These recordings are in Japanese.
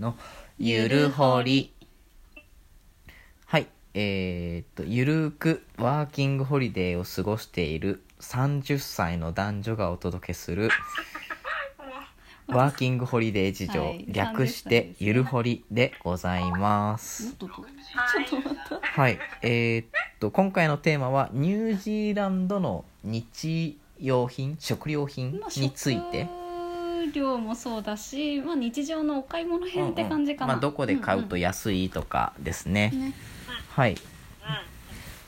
のゆるほり。はいえー、っとゆるくワーキングホリデーを過ごしている30歳の男女がお届けする ワーキングホリデー事情、はい略し30歳てゆるほりでございます。ちょっと待ったはいえー、っと今回のテーマはニュージーランドの日用品食料品まあについて、食料もそうだし、まあ、日常のお買い物編って感じかな、まあ、どこで買うとん安いとかですね、うんね。はい。うん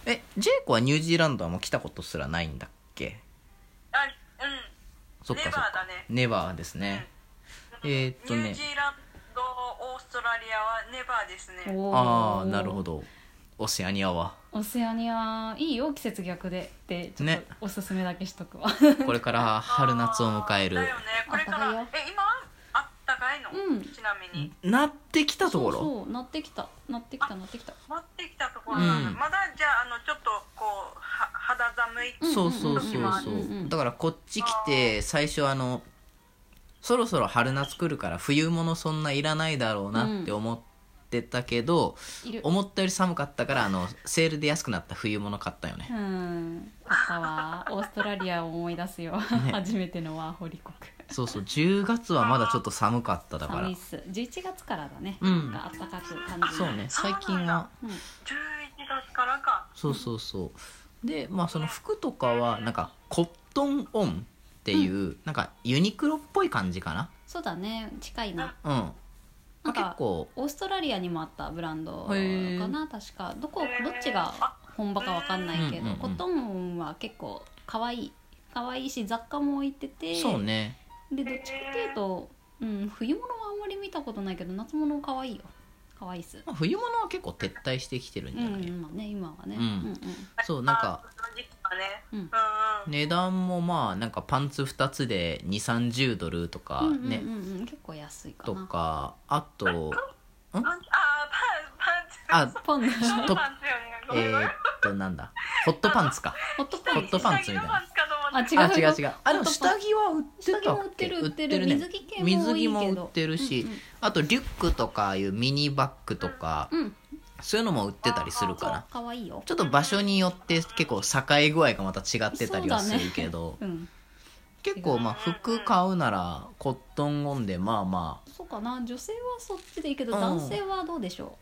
えジェイコはニュージーランドはもう来たことすらないんだっけ？あうん。そっかそっか。ネバーだね。ネバーですね、えーっとね。ニュージーランドオーストラリアはネバーですね。ああなるほど。オセアニアは。オセアニアいいよ季節逆でってちょっね。とおすすめだけしとくわ、これから春夏を迎えるだよねこれからえ今あったかいの、うん。ちなみに。なってきたところ？そうそうなってきた。なってきたなってきた。待ってきたところうん。まだじゃああのちょっとこうは肌寒い、うんそうそうそうう。んそううんうだからこっち来て最初あのそろそろ春夏来るから冬物そんないらないだろうなって思ってたけど、思ったより寒かったからあのセールで安くなった冬物買ったよね。うん。買ったわオーストラリアを思い出すよ、初めてのワーホリ国そうそう10月はまだちょっと寒かっただから。寒いっす。11月からだね、うん。なんか暖かく感じる。そうね最近は。うん。11月からか。そうそうそう。でまあその服とかはなんかコットンオンっていう、なんかユニクロっぽい感じかな。そうだね。近いな。うん、まあなんか結構。オーストラリアにもあったブランドかへー。な確か。どこどっちが本場かわかんないけど、うんうんうん。コトンは結構可愛い可愛いし雑貨も置いててそうねでどっちかっていうと、うん、冬物はあんまり見たことないけど夏物可愛いよ。可愛いっす。まあ、冬物は結構撤退してきてるんうじゃない、んまあね今はね、うん。うんそうなんかあその時期はね。うん。うん。うん値段もまあなんかパンツ2つで2 3 0ドルとかね、うんうんうん結構安いかとなかあとパンツあパンパンツ。あパンダとパンツえー、っとなんだ？ホットパンツか。ホットパンツみたいなあ違うあ違う違う。あでも下着は売ってたっけ。下着も売ってる売ってるね。水着系も多いけど。水着も売ってるし、うんうんあとリュックとかいうミニバッグとか、うん。そういうのも売ってたりするかな可愛いよ。ちょっと場所によって結構境具合がまた違ってたりはするけど、うん。結構まあ服買うならコットンオンでまあまあ。そうかな。女性はそっちでいいけどうん。男性はどうでしょ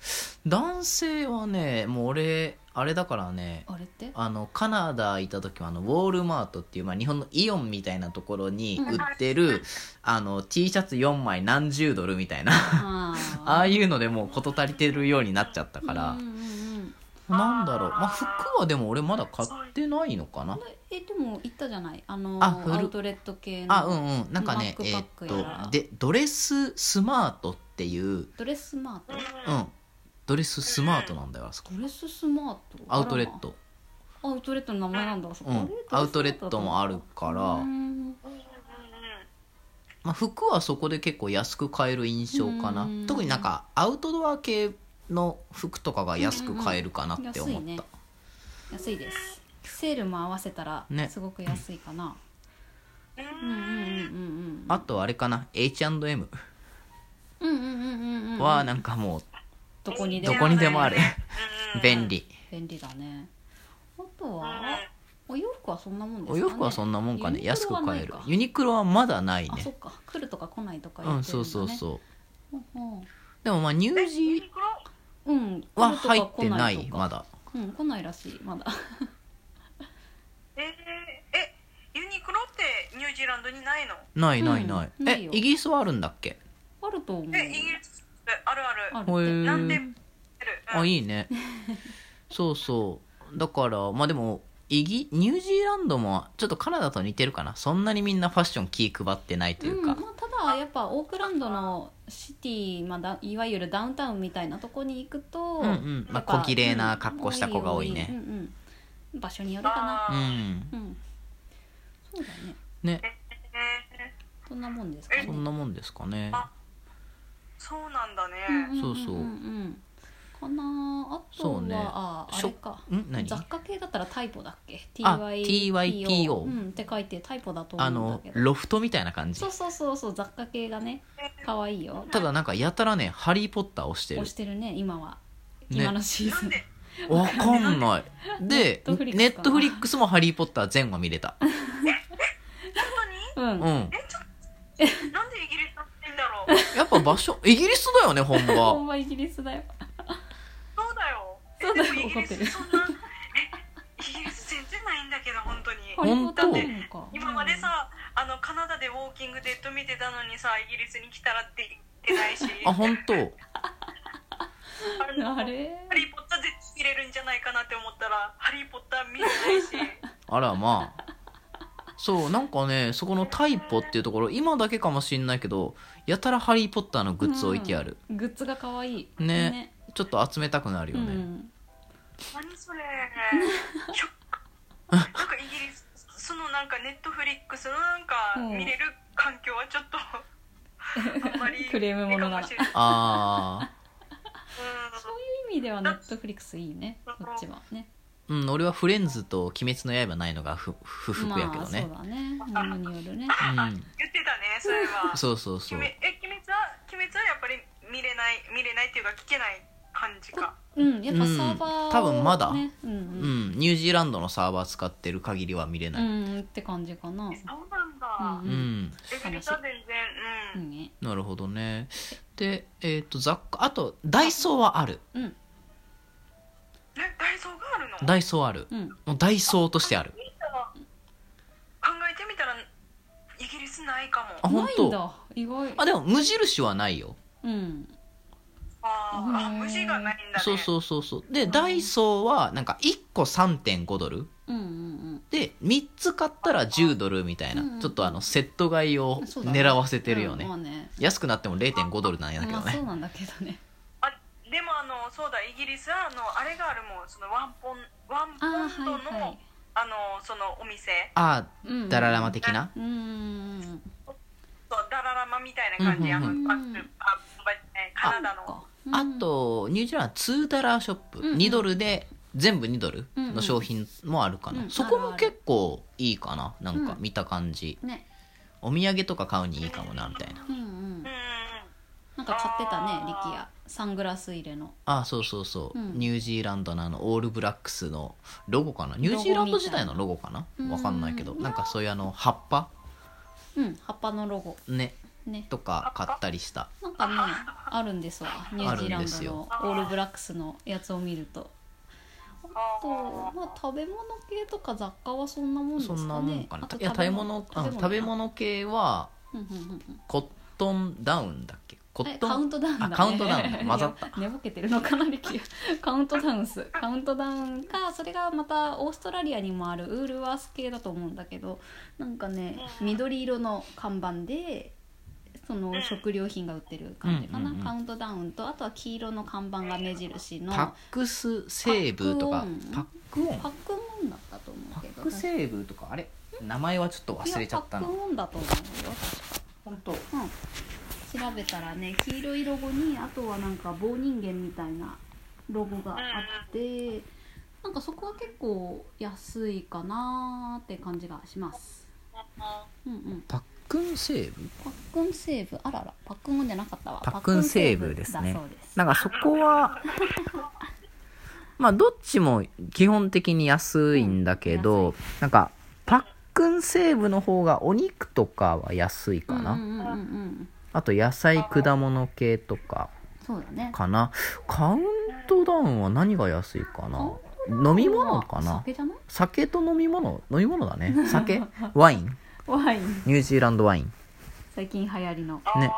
男性はねもう俺あれだからねうあれって？あのカナダ行った時はあのウォールマートっていう、まあ、日本のイオンみたいなところに売ってる、あの T シャツ4枚何十ドルみたいな。あ ああいうのでもう事足りてるようになっちゃったから、うんうんうんなんだろう、まあ、服はでも俺まだ買ってないのかな？えでも言ったじゃない？あのあアウトレット系のあうんうん。なんかねバックパッえークやら。っとでドレススマートっていうドレススマート？うんドレススマートなんだよあそこ。ドレススマート？アウトレット。あらまアウトレットの名前なんだあそこ、うん。アウトレットもあるから、うん。まあ、服はそこで結構安く買える印象かな。うん。特になんかアウトドア系の服とかが安く買えるかなって思った、安いね。安いです。セールも合わせたらね。すごく安いかな、うん、うんうんうんうんあとあれかな。H&M うんうんうんうんうん。はなんかもうどこにでもどこにでもある。うん。便利。便利だね。あとはお洋服はそんなもんですかおね洋服はそんなもんかね。ユニ安くクロはない買える。かユニクロはまだないね。あそっか。来るとか来ないとかう言ってるんだ、ね、んそうそうそう。うんうん。でもまあニュージーユニクロ？うんは入ってない来とかまだ。うん来ないらしいまだ。えー、えユニクロってニュージーランドにないの？ないないない、うんないよ。えイギリスはあるんだっけ？あると思う。えイギリスあるある。あるんでうん。あいいね。そうそう。だからまあでもイギニュージーランドもちょっとカナダと似てるかな。そんなにみんなファッション気配ってないというか、うんまあ、ただやっぱオークランドのシティ、まあ、だいわゆるダウンタウンみたいなとこに行くと、うんうん。まあ小綺麗な格好した子が多いね。うんうんうん場所によるかな。うん。うん。そうだね。ね。えそんなもんですかね。そんなもんですかね。あそうなんだね、そうそう。んかなあとは、そうね。ああれか。ん？何？雑貨系だったらタイポだっけ？あ TYPO うん、って書いてタイポだとあ思うんだけど。のロフトみたいな感じ。そうそうそうそう雑貨系がね可愛いよ。ただなんかやたらね「ハリー・ポッター」をしてる。押してるね今は。ね。今のシーズン、なんで？わかんない。でネットフリックスも「ハリー・ポッター」全話見れた。本うん、うん。当にえちょなん やっぱ場所イギリスだよね本本場 場イギリスだよ。そうだよ。えそうだよ。でもイギリ怒ってるスそんなえイギリス全然ないんだけど本当に。本当？出るのか今までさあのカナダでウォーキングデッド見てたのにさイギリスに来たら出てないし。あ本当？あれ？ハリー・ポッター絶対見れるんじゃないかなって思ったらハリー・ポッター見れないし。あらまあそうなんかねそこのタイポっていうところ今だけかもしんないけどやたら「ハリー・ポッター」のグッズ置いてある、うん。グッズが可愛い。ね。ちょっと集めたくなるよね、うん、何それ。ショックなんかイギリスそのなんかネットフリックスのなんかうん。見れる環境はちょっと あんまりクレームものだなかもしれない。あそういう意味ではネットフリックスいいね。こっちはね。ーうん俺はフレンズと「鬼滅の刃」ないのが不不服やけどね。まあ、そうだね。ものによるね。うん。言ってたねそれはそうそうそう。え鬼滅は鬼滅はやっぱり見れない見れないっていうか聞けない感じか。うんやっぱサーバーを、ね。うん多分まだ。ねううん。ん。ニュージーランドのサーバー使ってる限りは見れない、うん、うん、って感じかな。そうなんだ、うんうん。イギリスは全然ううん、なるほどね。でえっ、と雑貨あとダイソーはある。うんダイソーある。うん。もうダイソーとしてある。考えてみたらイギリスないかも。あ本当。ないんだ。意外。あでも無印はないよ。うん。あーあうん虫がないんだね。そうそうそうそう。でダイソーはなんか1個3.5ドル。うんうんで3つ買ったら10ドルみたいな、うんちょっとあのセット買いを狙わせてるよね、うんまあね。安くなっても0.5ドルなんやけどね、まあそうなんだけどねそうだイギリスはあのあれがあるもんそのワンポンワンポンドのはいはい。あのそのお店。あうんあダララマ的な、ダララマみたいな感じ、うんうんうん。あカナダの。あとニュージーランド2ダラーショップ、うんうん。2ドルで全部2ドルの商品もあるかな、うん。そこも結構いいかな。なんかうん。見た感じ、ね。お土産とか買うにいいかもなみたいな。うんうんうんなんか買ってたね力也サングラス入れの。あそうそうそう、うん。ニュージーランドのあのオールブラックスのロゴかな？ニュージーランド時代のロゴかな？うん。わかんないけど。なんかそういうあの葉っぱ？うん葉っぱのロゴ。ね。ね。とか買ったりした。なんかねあるんですわ。ニュージーランドのオールブラックスのやつを見ると。あとまあ食べ物系とか雑貨はそんなもんですかね。そんなもんかな。あといや食べ物あ食べ物系はうんうんうんうん。コットンダウンだっけ？コットン？えカウントダウンだ、ね、あカウントダウン。混ざった。寝ぼけてるのかな力。也 カウントダウンスカウントダウンかそれがまたオーストラリアにもあるウールワース系だと思うんだけどなんかね緑色の看板でその食料品が売ってる感じかな、うんうんうん。カウントダウンとあとは黄色の看板が目印のパックスセーブとかパックオン。パックモン？だったと思パうけどックセーブとかあれ？名前はちょっと忘れちゃったな。パックモンだと思うよ本当べたらね黄色いロゴにあとはなんか棒人間みたいなロゴがあってなんかそこは結構安いかなーって感じがします。うんうん。パックンセーブ？パックンセーブ？あらら。パックンじゃなかったわ。パックンセーブですね。なんかそこはまあどっちも基本的に安いんだけど、なんかパックンセーブの方がお肉とかは安いかな、うんうんうんうんあと野菜果物系とかそうだね。かな。カウントダウンは何が安いかな？飲み物かな？酒じゃない？酒と飲み物？飲み物だね。酒？ワイン？ワイン。ニュージーランドワイン。最近流行りの。ね。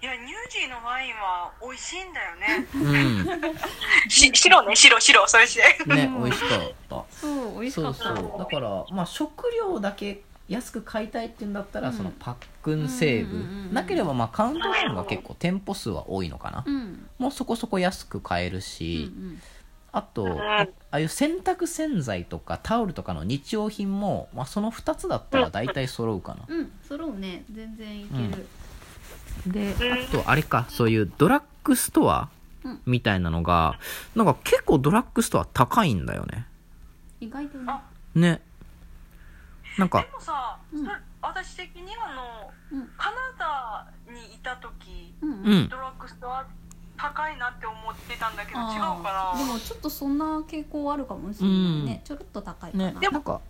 いやニュージーのワインは美味しいんだよね。うん。し白ね？白白それしてね美味しかった。そう美味しそうかった。そう。だからまあ食料だけ安く買いたいっていうんだったら、うん。そのパックンセーブ、うんうんうんうん。なければまあカウントダウンが結構店舗数は多いのかな、うん。もうそこそこ安く買えるうんし、うん。あとあああいう洗濯洗剤とかタオルとかの日用品も、まあ、その2つだったら大体揃うかな、うん揃うね。全然いける。であとあれかそういうドラッグストアうん。みたいなのがなんか結構ドラッグストア高いんだよね。意外とね。あねなんか。でもさ、うん。私的にあのうん。カナダにいた時うんドラッグストア高いなって思ってたんだけど違うあかなーでもちょっとそんな傾向あるかもしれないね、ちょろっと高いかな、ねなんか。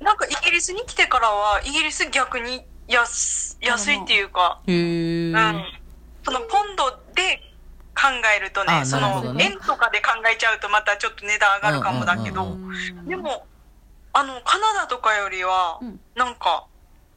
なんかイギリスに来てからはイギリス逆に安安いっていうか、へえうん、そのポンドで考えるとねあその円とかで考えちゃうとまたちょっと値段上がるかもだけど、うんうん。でもあのカナダとかよりはうん。なんか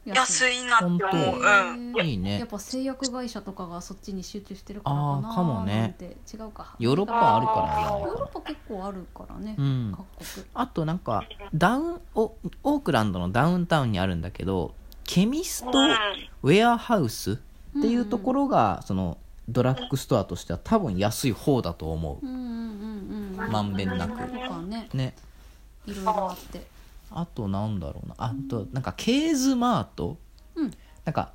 安い。いなって思う、本うん、当いいね。やっぱ製薬会社とかがそっちに集中してるからかなあーかもね。なんて。違うか。ヨーロッパあるからヨーロッパ結構あるからね、うん。各国。あとなんかダウンおオークランドのダウンタウンにあるんだけどケミストウェアハウスっていうところがそのドラッグストアとしては多分安い方だと思う。んうんうんうん。まんべんなく。とかねうね。いろいろあってあとなんだろうな。あとなんかケーズマート？うん。なんか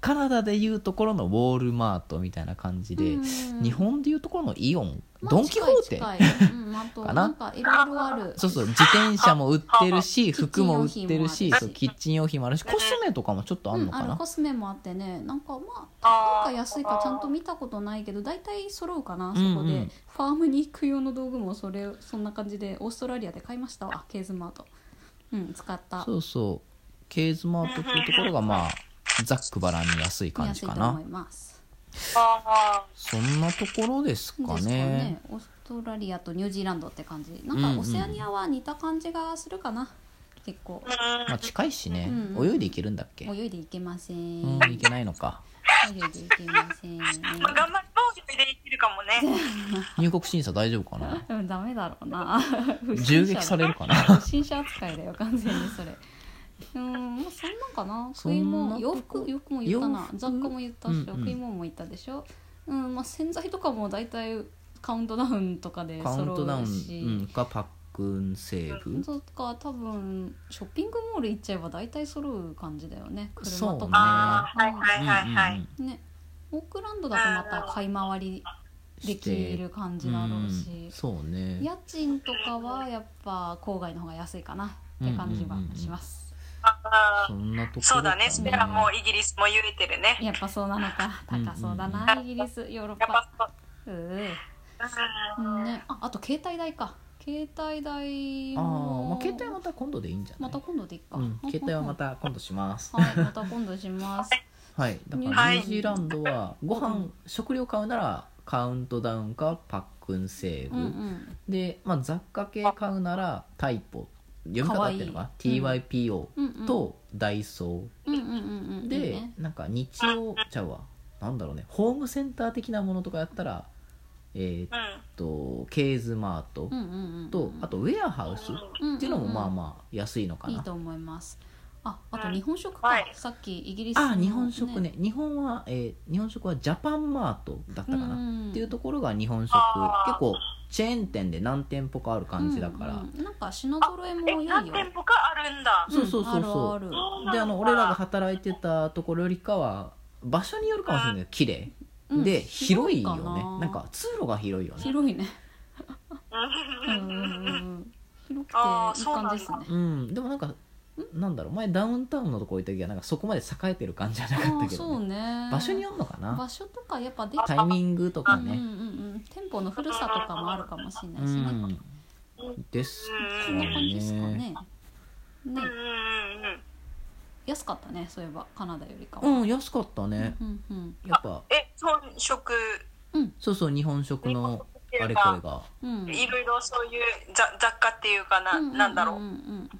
カナダでいうところのウォールマートみたいな感じで、うん日本でいうところのイオン、まあドン・キホーテ？近い近い。うんあとかな？なんかいろいろある。そうそう自転車も売ってるし 服も売ってるしそうキッチン用品もあるしコスメとかもちょっとあんのかな、うんあるコスメもあってねなんかまあ高いか安いかちゃんと見たことないけど大体揃うかなそうんうん。こで、ファームに行く用の道具もそれそんな感じでオーストラリアで買いました。わケーズマートうん使った。そうそう。ケーズマートっていうところがまあざっくばらんに安い感じかな。安いと思います。あそんなところですかですかね。ねオーストラリアとニュージーランドって感じ。なんかオセアニアは似た感じがするかな。結構。ーうんまあ近いしね、うんうん。泳いでいけるんだっけ？泳いでいけません。うんいけないのか。泳いでいけません。まあ、頑張りできるかもね。入国審査大丈夫かな？うんダメだろう な。銃撃されるかな？不審者扱いだよ完全にそれ。うんもうそんなんかな。そ食いんなと？こ物洋服？洋服も言ったな。洋服？雑貨も言ったし、うんうん。食い物も言ったでしょ。うんまあ洗剤とかも大体カウントダウンとかでカウントダウン、揃うん、かパックンセーブとか多分ショッピングモール行っちゃえば大体揃う感じだよね。そうね。車とかあーはいはいはいはい、うんうん。ねオークランドだとまた買い回りできる感じだろううんし、そうね。家賃とかはやっぱ郊外の方が安いかな。って感じはします、あー。そんなところそうだね。かそれはもうイギリスも言えてるね。やっぱそうなのか。うん高そうだな、うん。イギリスヨーロッパ。そう。うん。ね、ああと携帯代か。携帯代ああもまあ携帯はまた今度でいいんじゃない？また今度でいいか、うん、携帯はまた今度します。はいまた今度します はい。だからはいニュージーランドはご飯食料買うならカウントダウンかパックンセーブ、うんうん。で、まあ、雑貨系買うならタイポ。読み方っていうのかな？かわい。い TYPO とダイソうんうんうんうん。ーで、いいね。なんか日曜ちゃうわ。なんだろうね。ホームセンター的なものとかやったらえーっん。とケーズマートうんうんうん。とあとウェアハウスっていうのもまあまあ安いのかな、いいと思いますああと日本食か、はいさっきイギリスのあ日本食ね。日本は、えー日本食はジャパンマートだったかな、うんっていうところが日本食。結構チェーン店で何店舗かある感じだから、うんうんなんか品揃えもえ良いよ。何店舗かあるんだ。そうそうそうそう、んあるある。であの俺らが働いてたところよりかは場所によるかもしれないけど綺麗。うん。で広いよ広いかな。ねなんか通路が広いよね。広いね。うん。広くていい感じですね。うん。でもなんかなんだろう前ダウンタウンのとこ行った時はなんかそこまで栄えてる感じじゃなかったけどね。ね。場所によるのかな？場所とかやっぱでタイミングとかね。うんうんうんうん。店舗の古さとかもあるかもしれなういしね、ん。ですそんな感じですかね。ね。うんうんうんうん安かったねそういえば。カナダよりかは、うん安かったね。うんうんやっぱ。え本食。そうそう日本食のあれこれが。うん。うんいろいろそういう雑雑貨っていうかな、なんだろう、うんうん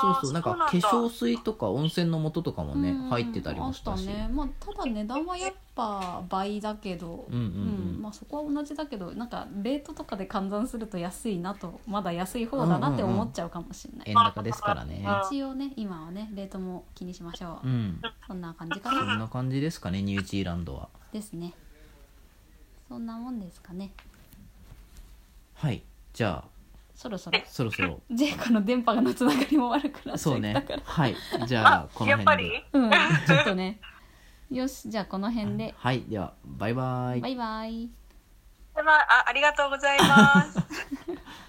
そうそうなんか化だ。粧水とか温泉の素とかもねうん入ってたりもしたし。あったね。まあただ値段はやっぱ倍だけどうんうんうん。まあそこは同じだけどなんかレートとかで換算すると安いなとまだ安い方だなって思っちゃうかもしれない、円高ですからね。一応ね今はねレートも気にしましょう、うん。そんな感じかそんなな感じですかねニュージーランドは。ですね。そんなもんですかね。はい。じゃあそろそろ。そろそろ。ジェイコの電波がのつながりも悪くなっちゃそうね。はい。じゃああこのやっぱり？辺でうん。ちょっとね。よしじゃあこの辺で。はい。ではバイバイ。バイバイ。まあありがとうございます